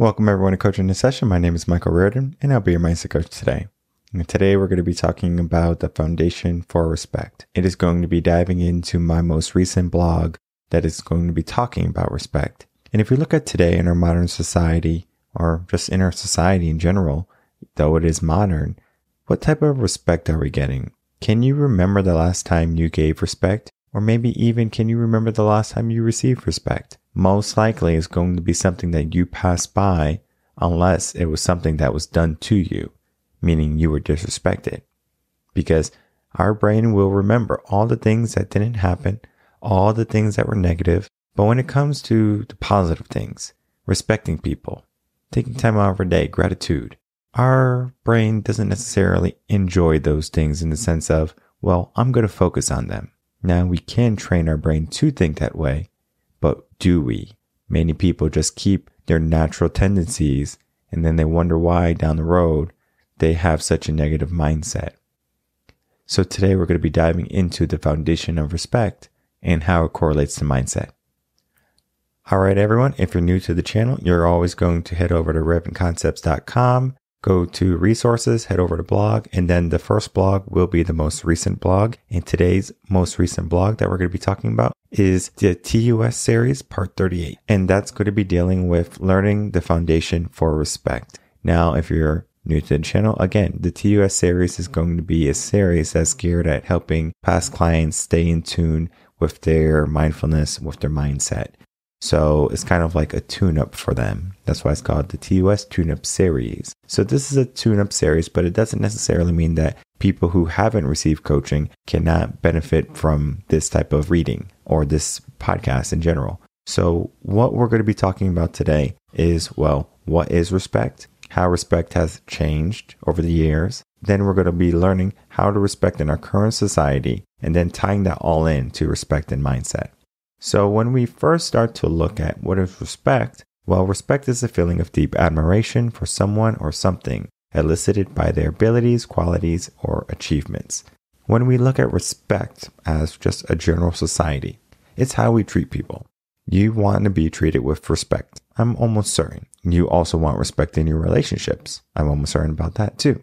Welcome everyone to Coaching in Session. My name is Michael Reardon and I'll be your mindset coach today. And today we're going to be talking about the foundation for respect. It is going to be diving into my most recent blog that is going to be talking about respect. And if we look at today in our modern society or just in our society in general, though it is modern, what type of respect are we getting? Can you remember the last time you gave respect? Or maybe even can you remember the last time you received respect? most likely is going to be something that you passed by unless it was something that was done to you, meaning you were disrespected. Because our brain will remember all the things that didn't happen, all the things that were negative. But when it comes to the positive things, respecting people, taking time out of our day, gratitude, our brain doesn't necessarily enjoy those things in the sense of, well, I'm going to focus on them. Now we can train our brain to think that way, but do we? Many people just keep their natural tendencies and then they wonder why down the road they have such a negative mindset. So today we're going to be diving into the foundation of respect and how it correlates to mindset. All right, everyone. If you're new to the channel, you're always going to head over to revenconcepts.com go to resources, head over to blog, and then the first blog will be the most recent blog. And today's most recent blog that we're going to be talking about is the TUS series, part 38. And that's going to be dealing with learning the foundation for respect. Now, if you're new to the channel, again, the TUS series is going to be a series that's geared at helping past clients stay in tune with their mindfulness, with their mindset. So it's kind of like a tune up for them. That's why it's called the TUS Tune Up Series. So this is a tune up series, but it doesn't necessarily mean that people who haven't received coaching cannot benefit from this type of reading or this podcast in general. So what we're going to be talking about today is, well, what is respect? How respect has changed over the years. Then we're going to be learning how to respect in our current society and then tying that all in to respect and mindset. So when we first start to look at what is respect, well, respect is a feeling of deep admiration for someone or something elicited by their abilities, qualities, or achievements. When we look at respect as just a general society, it's how we treat people. You want to be treated with respect. I'm almost certain. You also want respect in your relationships. I'm almost certain about that too.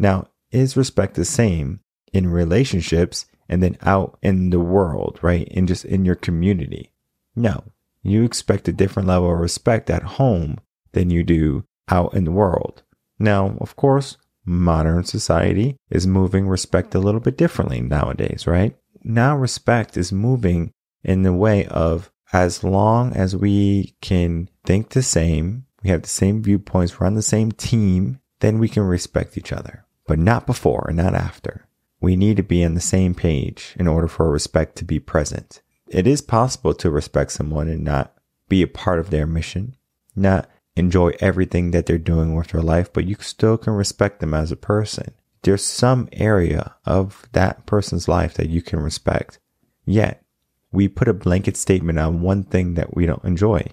Now, is respect the same in relationships and then out in the world, right? And just in your community. No, you expect a different level of respect at home than you do out in the world. Now, of course, modern society is moving respect a little bit differently nowadays, right? Now, respect is moving in the way of as long as we can think the same, we have the same viewpoints, we're on the same team, then we can respect each other, but not before and not after. We need to be on the same page in order for respect to be present. It is possible to respect someone and not be a part of their mission, not enjoy everything that they're doing with their life, but you still can respect them as a person. There's some area of that person's life that you can respect. Yet, we put a blanket statement on one thing that we don't enjoy.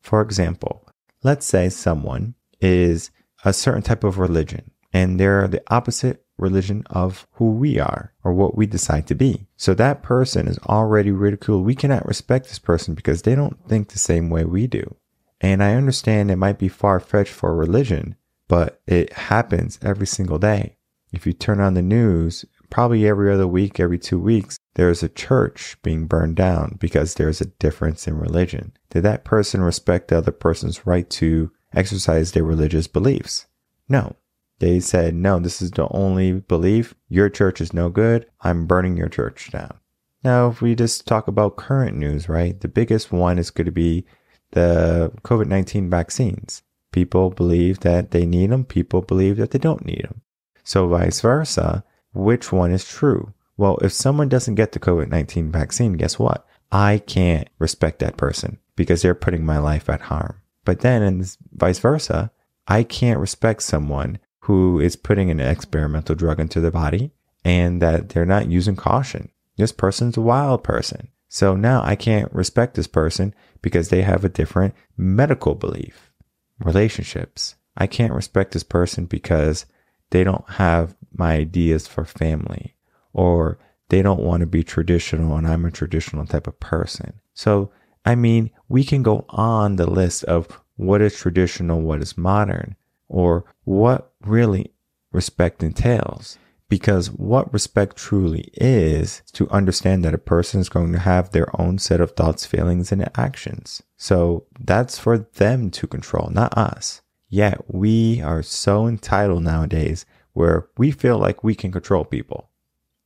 For example, let's say someone is a certain type of religion and they're the opposite religion of who we are or what we decide to be. So that person is already ridiculed. We cannot respect this person because they don't think the same way we do. And I understand it might be far fetched for religion, but it happens every single day. If you turn on the news, probably every other week, every two weeks, there's a church being burned down because there's a difference in religion. Did that person respect the other person's right to exercise their religious beliefs? No. They said, no, this is the only belief. Your church is no good. I'm burning your church down. Now, if we just talk about current news, right? The biggest one is going to be the COVID 19 vaccines. People believe that they need them. People believe that they don't need them. So vice versa. Which one is true? Well, if someone doesn't get the COVID 19 vaccine, guess what? I can't respect that person because they're putting my life at harm. But then, and vice versa, I can't respect someone who is putting an experimental drug into the body and that they're not using caution. This person's a wild person. So now I can't respect this person because they have a different medical belief. Relationships. I can't respect this person because they don't have my ideas for family or they don't want to be traditional and I'm a traditional type of person. So, I mean, we can go on the list of what is traditional, what is modern, or what really respect entails. Because what respect truly is, to understand that a person is going to have their own set of thoughts, feelings, and actions. So that's for them to control, not us. Yet we are so entitled nowadays where we feel like we can control people.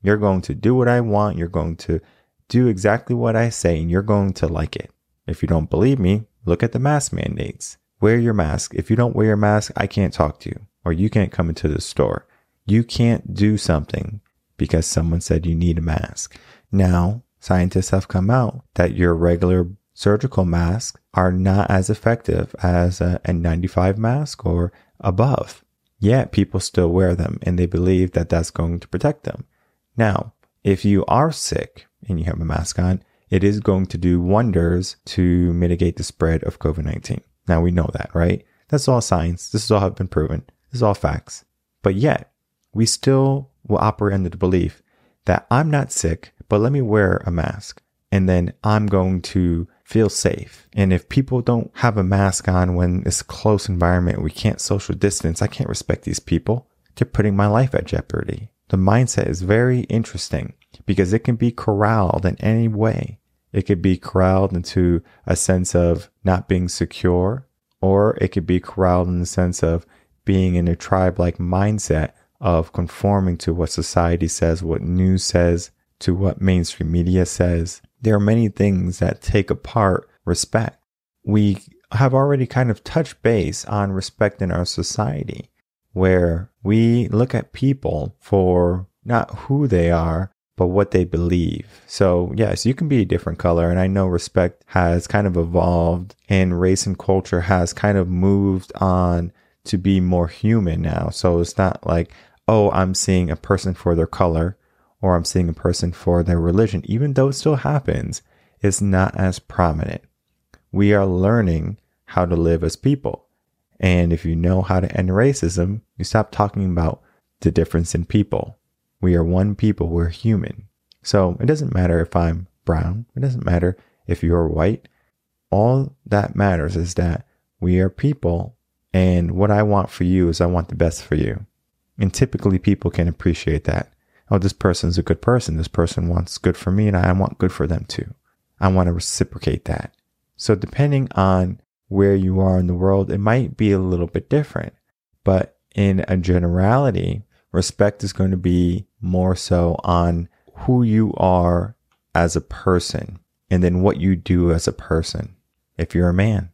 You're going to do what I want. You're going to do exactly what I say and you're going to like it. If you don't believe me, look at the mask mandates. Wear your mask. If you don't wear your mask, I can't talk to you or you can't come into the store. You can't do something because someone said you need a mask. Now, scientists have come out that your regular surgical masks are not as effective as a N95 mask or above. Yet people still wear them and they believe that that's going to protect them. Now, if you are sick and you have a mask on, it is going to do wonders to mitigate the spread of COVID 19. Now we know that, right? That's all science. This is all been proven. This is all facts. But yet, we still will operate under the belief that I'm not sick, but let me wear a mask and then I'm going to feel safe. And if people don't have a mask on when it's a close environment, we can't social distance, I can't respect these people. They're putting my life at jeopardy. The mindset is very interesting because it can be corralled in any way. It could be corralled into a sense of not being secure, or it could be corralled in the sense of being in a tribe like mindset of conforming to what society says, what news says, to what mainstream media says. There are many things that take apart respect. We have already kind of touched base on respect in our society, where we look at people for not who they are, but what they believe. So, yes, you can be a different color. And I know respect has kind of evolved and race and culture has kind of moved on to be more human now. So it's not like, oh, I'm seeing a person for their color or I'm seeing a person for their religion, even though it still happens, it's not as prominent. We are learning how to live as people. And if you know how to end racism, you stop talking about the difference in people. We are one people, we're human. So it doesn't matter if I'm brown, it doesn't matter if you're white. All that matters is that we are people and what I want for you is I want the best for you. And typically people can appreciate that. Oh, this person's a good person. This person wants good for me and I want good for them too. I want to reciprocate that. So depending on where you are in the world, it might be a little bit different. But in a generality, respect is going to be more so on who you are as a person and then what you do as a person. If you're a man,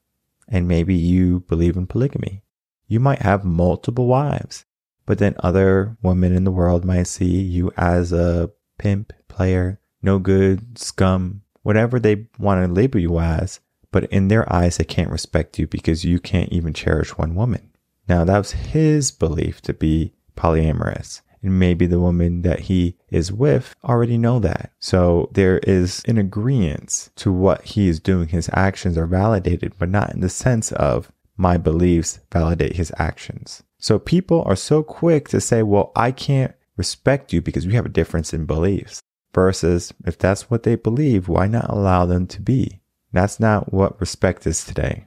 and maybe you believe in polygamy. You might have multiple wives, but then other women in the world might see you as a pimp, player, no good, scum, whatever they want to label you as. But in their eyes, they can't respect you because you can't even cherish one woman. Now, that was his belief to be polyamorous and maybe the woman that he is with already know that. So there is an agreement to what he is doing. His actions are validated, but not in the sense of my beliefs validate his actions. So people are so quick to say, well, I can't respect you because we have a difference in beliefs. Versus if that's what they believe, why not allow them to be? That's not what respect is today.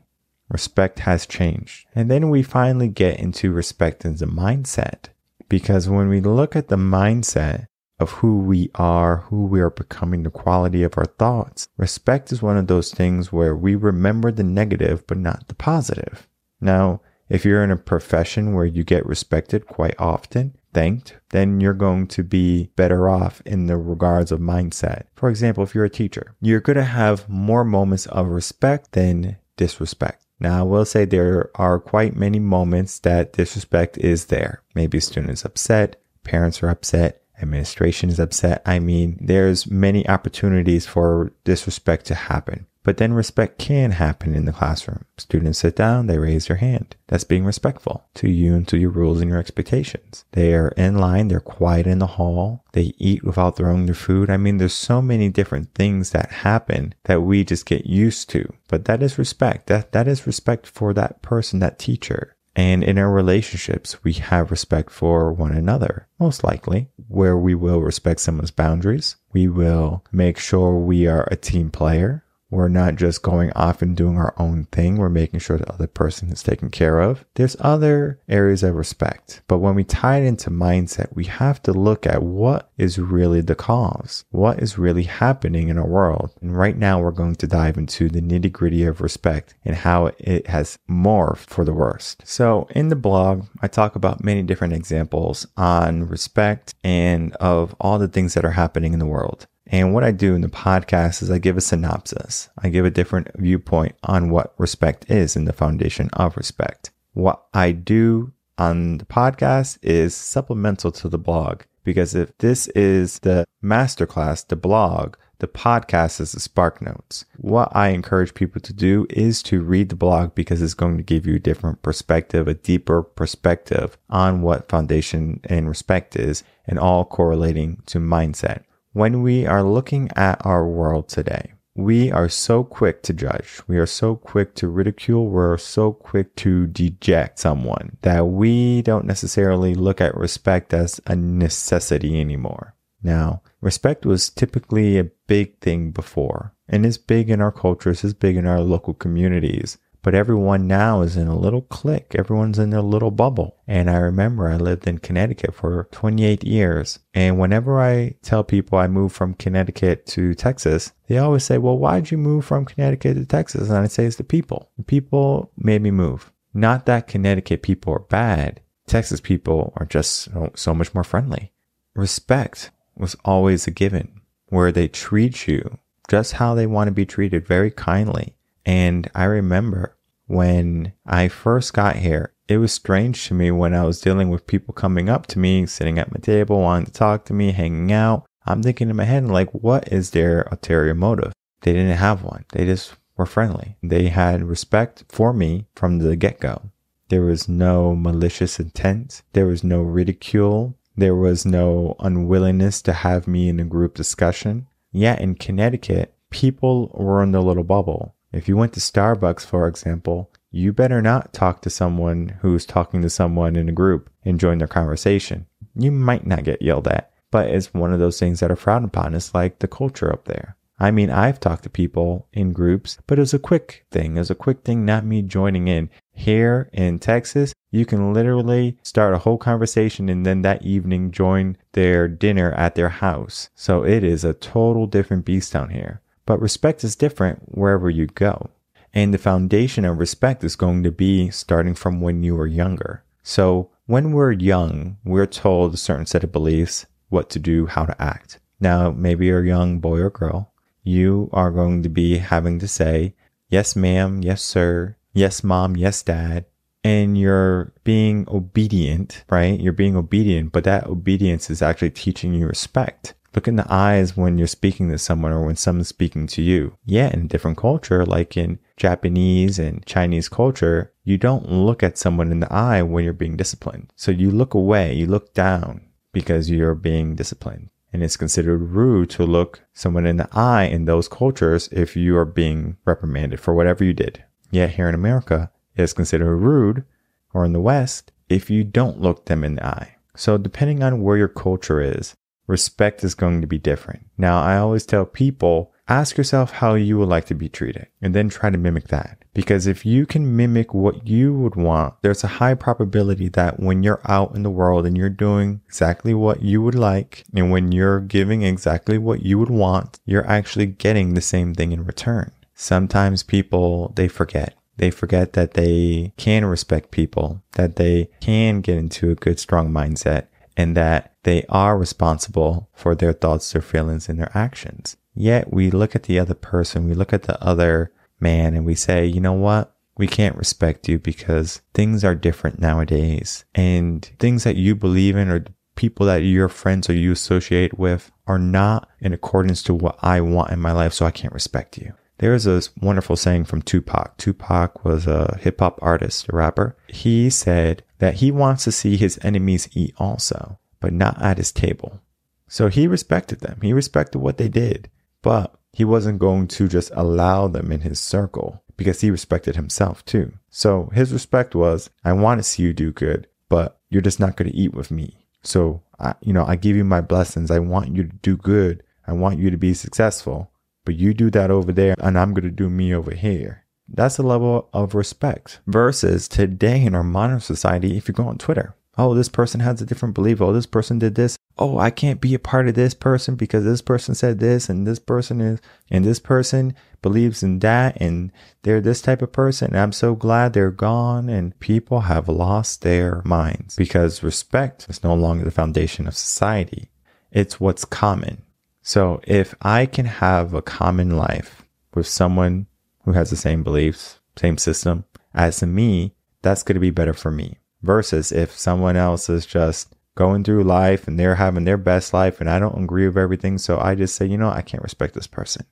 Respect has changed. And then we finally get into respect as a mindset. Because when we look at the mindset of who we are, who we are becoming, the quality of our thoughts, respect is one of those things where we remember the negative, but not the positive. Now, if you're in a profession where you get respected quite often, thanked, then you're going to be better off in the regards of mindset. For example, if you're a teacher, you're going to have more moments of respect than disrespect. Now, I will say there are quite many moments that disrespect is there. Maybe a student is upset, parents are upset, administration is upset. I mean, there's many opportunities for disrespect to happen. But then respect can happen in the classroom. Students sit down, they raise their hand. That's being respectful to you and to your rules and your expectations. They are in line, they're quiet in the hall, they eat without throwing their food. I mean, there's so many different things that happen that we just get used to. But that is respect. That that is respect for that person, that teacher. And in our relationships, we have respect for one another, most likely, where we will respect someone's boundaries. We will make sure we are a team player We're not just going off and doing our own thing. We're making sure the other person is taken care of. There's other areas of respect. But when we tie it into mindset, we have to look at what is really the cause, what is really happening in our world. And right now, we're going to dive into the nitty gritty of respect and how it has morphed for the worst. So, in the blog, I talk about many different examples on respect and of all the things that are happening in the world. And what I do in the podcast is I give a synopsis. I give a different viewpoint on what respect is and the foundation of respect. What I do on the podcast is supplemental to the blog because if this is the masterclass, the blog, the podcast is the spark notes. What I encourage people to do is to read the blog because it's going to give you a different perspective, a deeper perspective on what foundation and respect is and all correlating to mindset. When we are looking at our world today, we are so quick to judge. We are so quick to ridicule. We're so quick to deject someone that we don't necessarily look at respect as a necessity anymore. Now, respect was typically a big thing before and is big in our cultures, is big in our local communities. But everyone now is in a little clique. Everyone's in their little bubble. And I remember I lived in Connecticut for 28 years. And whenever I tell people I moved from Connecticut to Texas, they always say, well, why'd you move from Connecticut to Texas? And I say, it's the people. The people made me move. Not that Connecticut people are bad. Texas people are just so, much more friendly. Respect was always a given where they treat you just how they want to be treated very kindly. And I remember when I first got here, it was strange to me when I was dealing with people coming up to me, sitting at my table, wanting to talk to me, hanging out. I'm thinking in my head, like, what is their ulterior motive? They didn't have one. They just were friendly. They had respect for me from the get go. There was no malicious intent. There was no ridicule. There was no unwillingness to have me in a group discussion. Yet in Connecticut, people were in the little bubble. If you went to Starbucks, for example, you better not talk to someone who's talking to someone in a group and join their conversation. You might not get yelled at, but it's one of those things that are frowned upon. It's like the culture up there. I mean, I've talked to people in groups, but it was a quick thing. It was a quick thing, not me joining in. Here in Texas, you can literally start a whole conversation and then that evening join their dinner at their house. So it is a total different beast down here. But respect is different wherever you go. And the foundation of respect is going to be starting from when you were younger. So when we're young, we're told a certain set of beliefs, what to do, how to act. Now, maybe you're a young boy or girl. You are going to be having to say, yes, ma'am, yes, sir, yes, mom, yes, dad. And you're being obedient, right? You're being obedient, but that obedience is actually teaching you respect. Look in the eyes when you're speaking to someone or when someone's speaking to you. Yeah, in a different culture, like in Japanese and Chinese culture, you don't look at someone in the eye when you're being disciplined. So you look away, you look down because you're being disciplined. And it's considered rude to look someone in the eye in those cultures if you are being reprimanded for whatever you did. Yet here in America, it's considered rude, or in the West, if you don't look them in the eye. So depending on where your culture is, respect is going to be different. Now, I always tell people, ask yourself how you would like to be treated and then try to mimic that. Because if you can mimic what you would want, there's a high probability that when you're out in the world and you're doing exactly what you would like, and when you're giving exactly what you would want, you're actually getting the same thing in return. Sometimes people, they forget. They forget that they can respect people, that they can get into a good, strong mindset, and that they are responsible for their thoughts, their feelings, and their actions. Yet we look at the other person, we look at the other man, and we say, you know what? We can't respect you because things are different nowadays. And things that you believe in or people that your friends or you associate with are not in accordance to what I want in my life, so I can't respect you. There is a wonderful saying from Tupac. Tupac was a hip hop artist, a rapper. He said that he wants to see his enemies eat also, but not at his table. So he respected them. He respected what they did, but he wasn't going to just allow them in his circle because he respected himself too. So his respect was, I want to see you do good, but you're just not going to eat with me. So, I, you know, I give you my blessings. I want you to do good. I want you to be successful, but you do that over there and I'm going to do me over here. That's a level of respect versus today in our modern society. If you go on Twitter, oh, this person has a different belief. Oh, this person did this. Oh, I can't be a part of this person because this person said this and this person is, and this person believes in that and they're this type of person. And I'm so glad they're gone and people have lost their minds because respect is no longer the foundation of society. It's what's common. So if I can have a common life with someone who has the same beliefs, same system as me, that's going to be better for me versus if someone else is just going through life and they're having their best life and I don't agree with everything. So I just say, you know, I can't respect this person.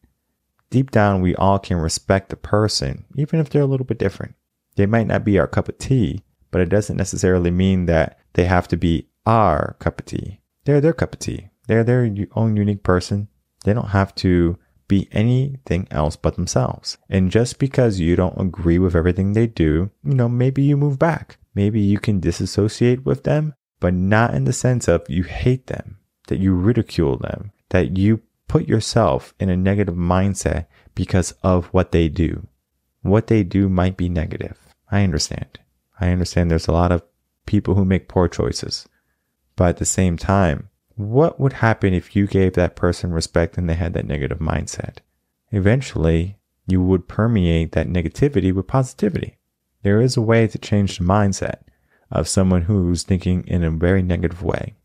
Deep down, we all can respect the person, even if they're a little bit different. They might not be our cup of tea, but it doesn't necessarily mean that they have to be our cup of tea. They're their cup of tea. They're their own unique person. They don't have to be anything else but themselves. And just because you don't agree with everything they do, you know, maybe you move back. Maybe you can disassociate with them, but not in the sense of you hate them, that you ridicule them, that you put yourself in a negative mindset because of what they do. What they do might be negative. I understand. I understand there's a lot of people who make poor choices. But at the same time, what would happen if you gave that person respect and they had that negative mindset? Eventually, you would permeate that negativity with positivity. There is a way to change the mindset of someone who's thinking in a very negative way.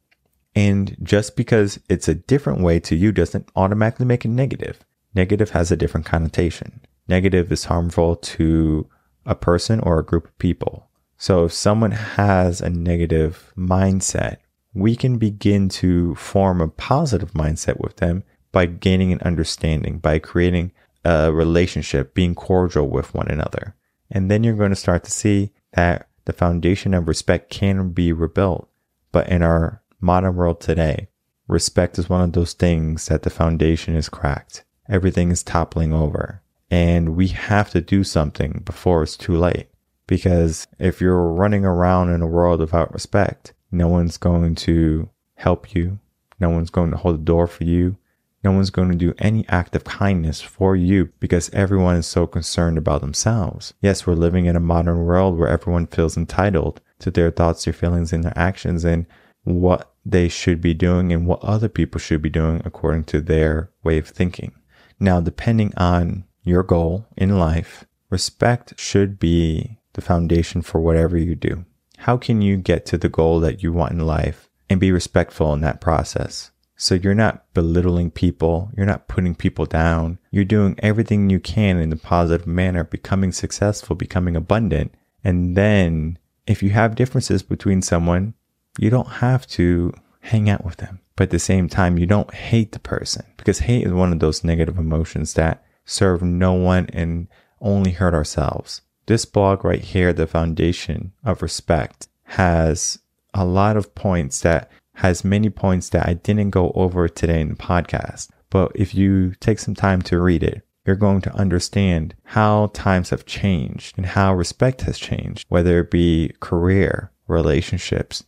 And just because it's a different way to you doesn't automatically make it negative. Negative has a different connotation. Negative is harmful to a person or a group of people. So if someone has a negative mindset we can begin to form a positive mindset with them by gaining an understanding, by creating a relationship, being cordial with one another. And then you're going to start to see that the foundation of respect can be rebuilt. But in our modern world today, respect is one of those things that the foundation is cracked. Everything is toppling over. And we have to do something before it's too late. Because if you're running around in a world without respect, no one's going to help you. No one's going to hold the door for you. No one's going to do any act of kindness for you because everyone is so concerned about themselves. Yes, we're living in a modern world where everyone feels entitled to their thoughts, their feelings, and their actions and what they should be doing and what other people should be doing according to their way of thinking. Now, depending on your goal in life, respect should be the foundation for whatever you do. How can you get to the goal that you want in life and be respectful in that process? So you're not belittling people. You're not putting people down. You're doing everything you can in a positive manner, becoming successful, becoming abundant. And then if you have differences between someone, you don't have to hang out with them. But at the same time, you don't hate the person because hate is one of those negative emotions that serve no one and only hurt ourselves. This blog right here, The Foundation of Respect, has a lot of points that has many points that I didn't go over today in the podcast. But if you take some time to read it, you're going to understand how times have changed and how respect has changed, whether it be career, relationships,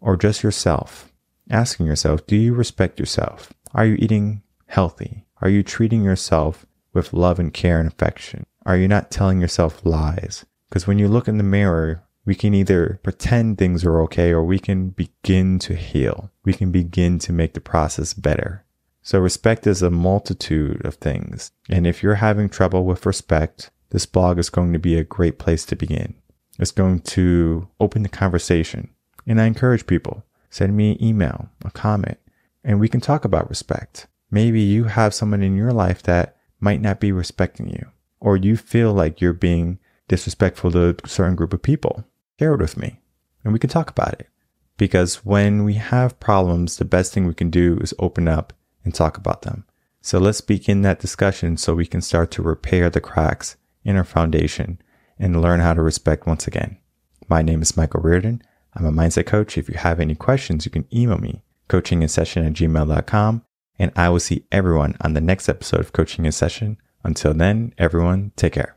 or just yourself. Asking yourself, do you respect yourself? Are you eating healthy? Are you treating yourself with love and care and affection? Are you not telling yourself lies? Because when you look in the mirror, we can either pretend things are okay or we can begin to heal. We can begin to make the process better. So respect is a multitude of things. And if you're having trouble with respect, this blog is going to be a great place to begin. It's going to open the conversation. And I encourage people, send me an email, a comment, and we can talk about respect. Maybe you have someone in your life that might not be respecting you or you feel like you're being disrespectful to a certain group of people, share it with me and we can talk about it. Because when we have problems, the best thing we can do is open up and talk about them. So let's begin that discussion so we can start to repair the cracks in our foundation and learn how to respect once again. My name is Michael Reardon. I'm a mindset coach. If you have any questions, you can email me coachinginsession at gmail.com and I will see everyone on the next episode of Coaching in Session until then, everyone, take care.